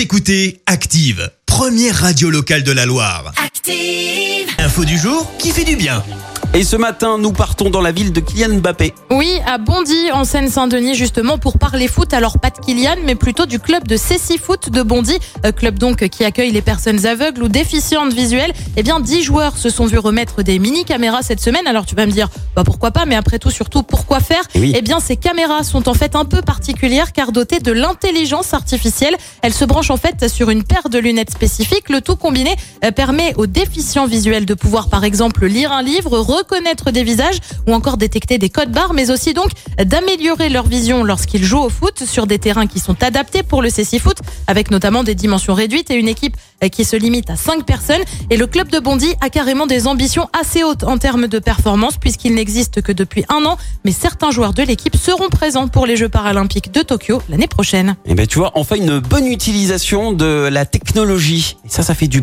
Vous écoutez Active, première radio locale de la Loire. Active. Info du jour qui fait du bien. Et ce matin, nous partons dans la ville de Kylian Mbappé. Oui, à Bondy, en Seine-Saint-Denis, justement, pour parler foot. Alors, pas de Kylian, mais plutôt du club de Cécy Foot de Bondy. Euh, club donc qui accueille les personnes aveugles ou déficientes visuelles. Eh bien, 10 joueurs se sont vus remettre des mini-caméras cette semaine. Alors, tu vas me dire, bah, pourquoi pas, mais après tout, surtout, pourquoi faire? Eh oui. Eh bien, ces caméras sont en fait un peu particulières car dotées de l'intelligence artificielle. Elles se branchent en fait sur une paire de lunettes spécifiques. Le tout combiné euh, permet aux déficients visuels de pouvoir, par exemple, lire un livre, reconnaître des visages ou encore détecter des codes barres, mais aussi donc d'améliorer leur vision lorsqu'ils jouent au foot sur des terrains qui sont adaptés pour le CC Foot, avec notamment des dimensions réduites et une équipe euh, qui se limite à 5 personnes. Et le club de Bondy a carrément des ambitions assez hautes en termes de performance, puisqu'il n'existe que depuis un an, mais certains joueurs de l'équipe seront présents pour les Jeux paralympiques de Tokyo l'année prochaine. Et ben tu vois, enfin une bonne utilisation de la technologie. Et ça, ça fait du.